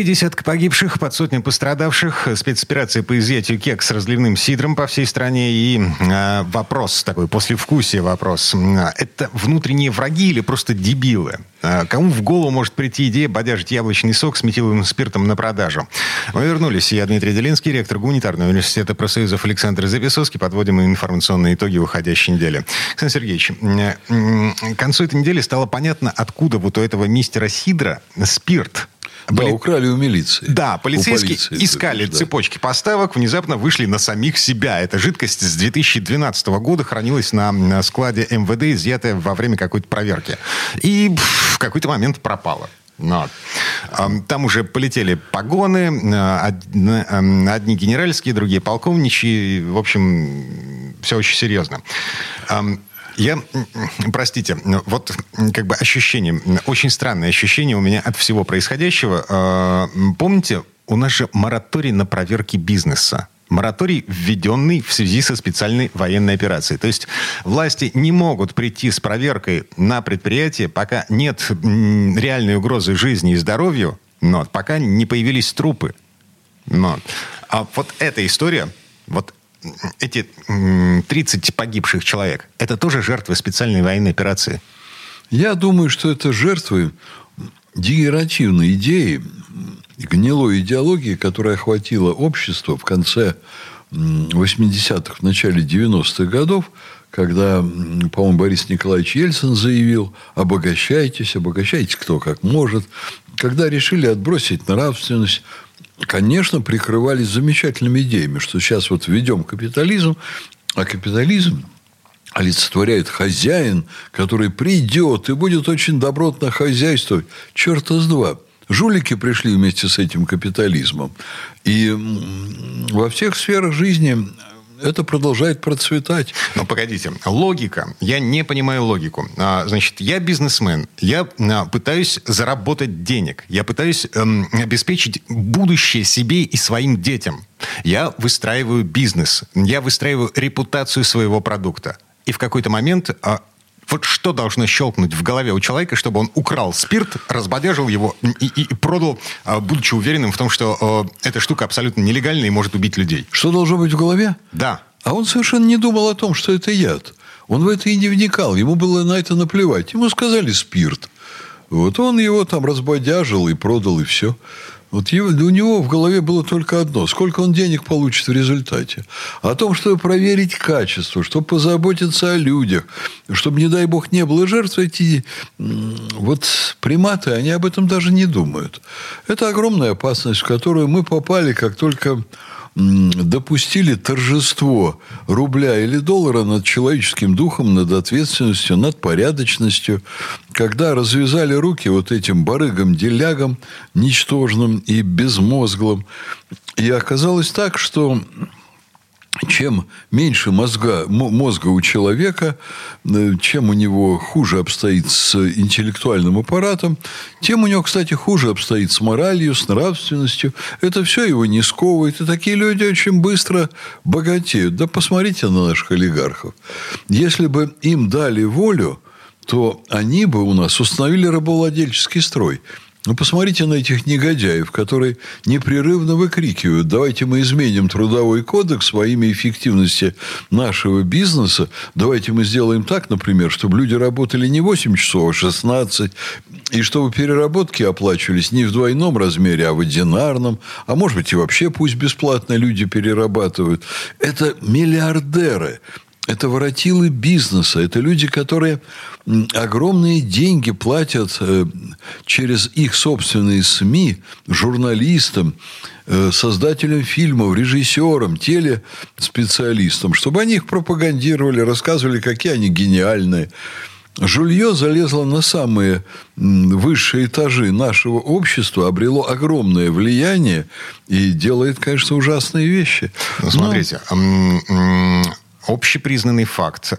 Три десятка погибших, под сотню пострадавших. Спецоперация по изъятию кек с разливным сидром по всей стране. И э, вопрос такой, послевкусие вопрос. Это внутренние враги или просто дебилы? Э, кому в голову может прийти идея бодяжить яблочный сок с метиловым спиртом на продажу? Мы вернулись. Я Дмитрий Делинский, ректор Гуманитарного университета профсоюзов Александр Записовский. Подводим информационные итоги уходящей недели. Александр Сергеевич, к концу этой недели стало понятно, откуда вот у этого мистера Сидра спирт да, Поли... украли у милиции. Да, полицейские полиции, искали да. цепочки поставок, внезапно вышли на самих себя. Эта жидкость с 2012 года хранилась на складе МВД, изъятая во время какой-то проверки. И в какой-то момент пропала. Но. Там уже полетели погоны, одни генеральские, другие полковничьи. В общем, все очень серьезно. Я, простите, вот как бы ощущение, очень странное ощущение у меня от всего происходящего. А, помните, у нас же мораторий на проверки бизнеса. Мораторий, введенный в связи со специальной военной операцией. То есть власти не могут прийти с проверкой на предприятие, пока нет реальной угрозы жизни и здоровью, но пока не появились трупы. Но. А вот эта история, вот эти 30 погибших человек, это тоже жертвы специальной военной операции? Я думаю, что это жертвы дегенеративной идеи, гнилой идеологии, которая охватила общество в конце 80-х, в начале 90-х годов, когда, по-моему, Борис Николаевич Ельцин заявил, обогащайтесь, обогащайтесь кто как может, когда решили отбросить нравственность, конечно, прикрывались замечательными идеями, что сейчас вот введем капитализм, а капитализм олицетворяет хозяин, который придет и будет очень добротно хозяйствовать. Черта с два. Жулики пришли вместе с этим капитализмом. И во всех сферах жизни это продолжает процветать. Но погодите, логика. Я не понимаю логику. А, значит, я бизнесмен. Я а, пытаюсь заработать денег. Я пытаюсь эм, обеспечить будущее себе и своим детям. Я выстраиваю бизнес. Я выстраиваю репутацию своего продукта. И в какой-то момент а, вот что должно щелкнуть в голове у человека, чтобы он украл спирт, разбодяжил его и, и, и продал, а, будучи уверенным в том, что э, эта штука абсолютно нелегальная и может убить людей? Что должно быть в голове? Да. А он совершенно не думал о том, что это яд. Он в это и не вникал. Ему было на это наплевать. Ему сказали спирт. Вот он его там разбодяжил и продал, и все. Вот его, у него в голове было только одно. Сколько он денег получит в результате. О том, чтобы проверить качество, чтобы позаботиться о людях, чтобы, не дай бог, не было жертв, эти вот приматы, они об этом даже не думают. Это огромная опасность, в которую мы попали, как только допустили торжество рубля или доллара над человеческим духом, над ответственностью, над порядочностью, когда развязали руки вот этим барыгам-делягам, ничтожным и безмозглым. И оказалось так, что чем меньше мозга, мозга у человека, э, чем у него хуже обстоит с интеллектуальным аппаратом, тем у него, кстати, хуже обстоит с моралью, с нравственностью. Это все его не сковывает. И такие люди очень быстро богатеют. Да посмотрите на наших олигархов. Если бы им дали волю, то они бы у нас установили рабовладельческий строй – ну, посмотрите на этих негодяев, которые непрерывно выкрикивают, давайте мы изменим трудовой кодекс во имя эффективности нашего бизнеса, давайте мы сделаем так, например, чтобы люди работали не 8 часов, а 16, и чтобы переработки оплачивались не в двойном размере, а в одинарном, а может быть и вообще пусть бесплатно люди перерабатывают. Это миллиардеры, это воротилы бизнеса, это люди, которые огромные деньги платят э, через их собственные СМИ журналистам, э, создателям фильмов, режиссерам, телеспециалистам, чтобы они их пропагандировали, рассказывали, какие они гениальные. Жулье залезло на самые высшие этажи нашего общества, обрело огромное влияние и делает, конечно, ужасные вещи. Ну, смотрите, Но... общепризнанный факт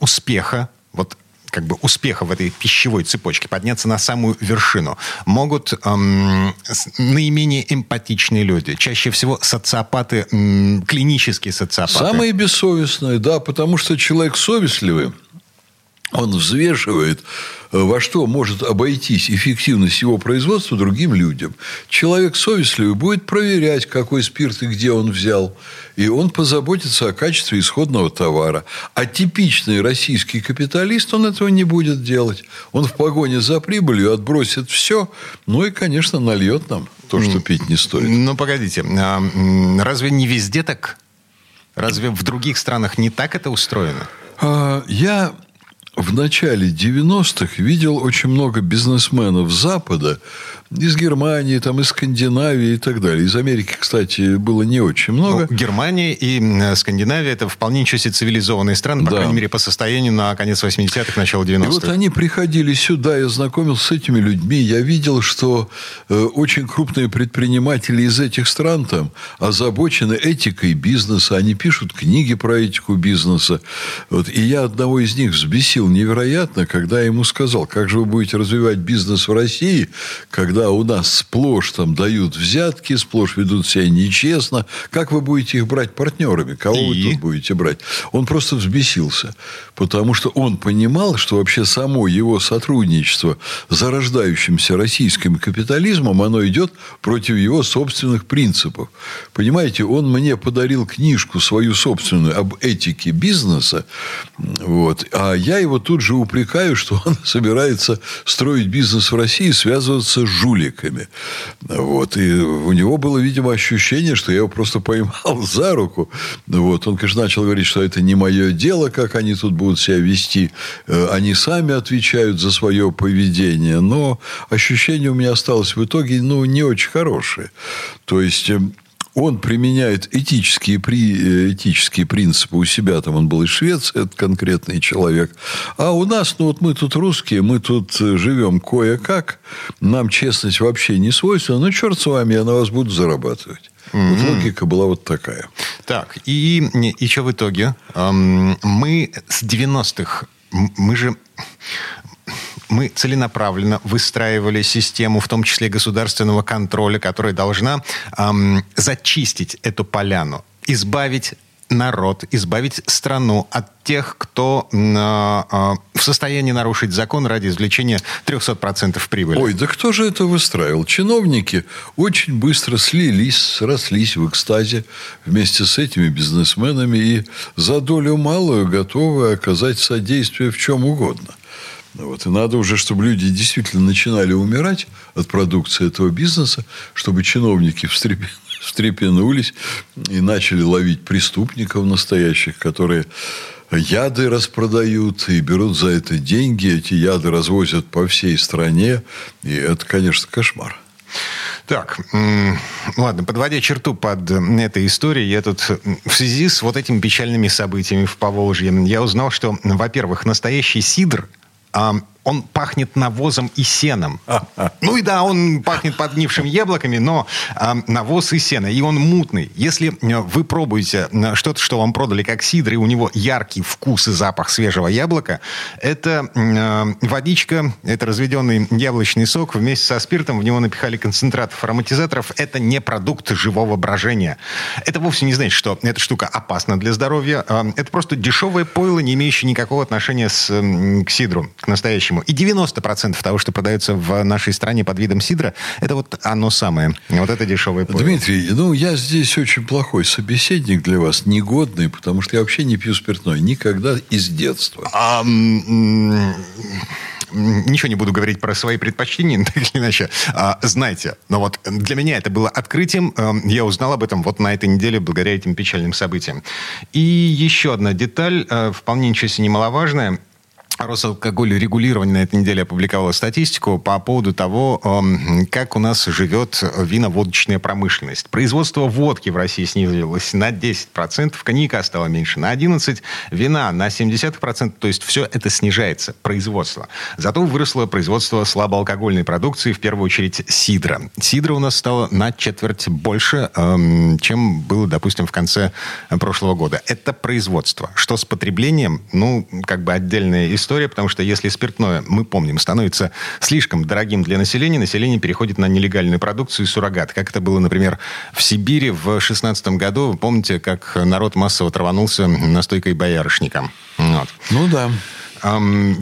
успеха вот как бы успеха в этой пищевой цепочке, подняться на самую вершину, могут эм, наименее эмпатичные люди, чаще всего социопаты, эм, клинические социопаты. Самые бессовестные, да, потому что человек совестливый, он взвешивает, э, во что может обойтись эффективность его производства другим людям. Человек совестливый будет проверять, какой спирт и где он взял. И он позаботится о качестве исходного товара. А типичный российский капиталист, он этого не будет делать. Он в погоне за прибылью отбросит все, ну и, конечно, нальет нам то, что пить не стоит. Ну, погодите, а, разве не везде так? Разве в других странах не так это устроено? А, я в начале 90-х видел очень много бизнесменов Запада, из Германии, там, из Скандинавии и так далее. Из Америки, кстати, было не очень много. Ну, Германия и Скандинавия – это вполне ничего себе цивилизованные страны, по да. крайней мере, по состоянию на конец 80-х, начало 90-х. И вот они приходили сюда, я знакомился с этими людьми, я видел, что э, очень крупные предприниматели из этих стран там озабочены этикой бизнеса, они пишут книги про этику бизнеса. Вот, и я одного из них взбесил невероятно, когда я ему сказал, как же вы будете развивать бизнес в России, когда когда у нас сплошь там дают взятки, сплошь ведут себя нечестно, как вы будете их брать партнерами? Кого И? вы тут будете брать? Он просто взбесился, потому что он понимал, что вообще само его сотрудничество с зарождающимся российским капитализмом, оно идет против его собственных принципов. Понимаете, он мне подарил книжку свою собственную об этике бизнеса, вот, а я его тут же упрекаю, что он собирается строить бизнес в России, связываться с жуликами. Вот. И у него было, видимо, ощущение, что я его просто поймал за руку. Вот. Он, конечно, начал говорить, что это не мое дело, как они тут будут себя вести. Э, они сами отвечают за свое поведение. Но ощущение у меня осталось в итоге ну, не очень хорошее. То есть эм, он применяет этические, при, этические принципы у себя, там он был из Швеции, это конкретный человек. А у нас, ну вот мы тут русские, мы тут живем кое-как, нам честность вообще не свойственна, ну черт с вами, я на вас буду зарабатывать. Mm-hmm. Вот логика была вот такая. Так, и, и что в итоге? Мы с 90-х, мы же мы целенаправленно выстраивали систему, в том числе государственного контроля, которая должна эм, зачистить эту поляну, избавить народ, избавить страну от тех, кто э, э, в состоянии нарушить закон ради извлечения 300% прибыли. Ой, да кто же это выстраивал? Чиновники очень быстро слились, срослись в экстазе вместе с этими бизнесменами и за долю малую готовы оказать содействие в чем угодно. Вот. И надо уже, чтобы люди действительно начинали умирать от продукции этого бизнеса, чтобы чиновники встрепенулись и начали ловить преступников настоящих, которые яды распродают и берут за это деньги. Эти яды развозят по всей стране. И это, конечно, кошмар. Так, ладно, подводя черту под этой историей, я тут в связи с вот этими печальными событиями в Поволжье, я узнал, что, во-первых, настоящий сидр – Um, он пахнет навозом и сеном. Ну и да, он пахнет подгнившими яблоками, но навоз и сено. И он мутный. Если э, вы пробуете э, что-то, что вам продали как сидр, и у него яркий вкус и запах свежего яблока, это э, водичка, это разведенный яблочный сок вместе со спиртом. В него напихали концентратов ароматизаторов. Это не продукт живого брожения. Это вовсе не значит, что эта штука опасна для здоровья. Это просто дешевое пойло, не имеющее никакого отношения с, к сидру, к настоящему по И 90% того, что продается в нашей стране под видом сидра, это вот оно самое. Вот это дешевое пойло. Дмитрий, ну, я здесь очень плохой собеседник для вас, негодный, потому что я вообще не пью спиртное. Никогда из детства. А, ничего не буду говорить про свои предпочтения, так или иначе. А, знаете, но вот для меня это было открытием. Эм, я узнал об этом вот на этой неделе благодаря этим печальным событиям. И еще одна деталь, э, вполне ничего себе немаловажная. Росалкоголь регулирование на этой неделе опубликовала статистику по поводу того, эм, как у нас живет виноводочная промышленность. Производство водки в России снизилось на 10%, коньяка стало меньше на 11%, вина на 70%, то есть все это снижается, производство. Зато выросло производство слабоалкогольной продукции, в первую очередь сидра. Сидра у нас стало на четверть больше, эм, чем было, допустим, в конце прошлого года. Это производство. Что с потреблением? Ну, как бы отдельная история история, потому что если спиртное, мы помним, становится слишком дорогим для населения, население переходит на нелегальную продукцию и суррогат. Как это было, например, в Сибири в 16 году. Вы помните, как народ массово траванулся настойкой боярышника? Вот. Ну да.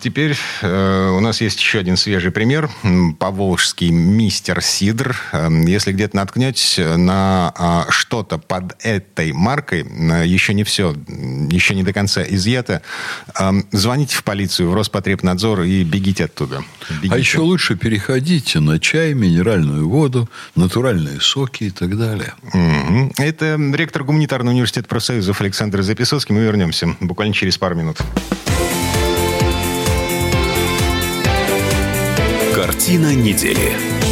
Теперь э, у нас есть еще один свежий пример. Поволжский мистер Сидр. Если где-то наткнетесь на а, что-то под этой маркой, еще не все, еще не до конца изъято, звоните в полицию, в Роспотребнадзор и бегите оттуда. Бегите. А еще лучше переходите на чай, минеральную воду, натуральные соки и так далее. Это ректор гуманитарного университета профсоюзов Александр Записовский. Мы вернемся буквально через пару минут. Картина недели.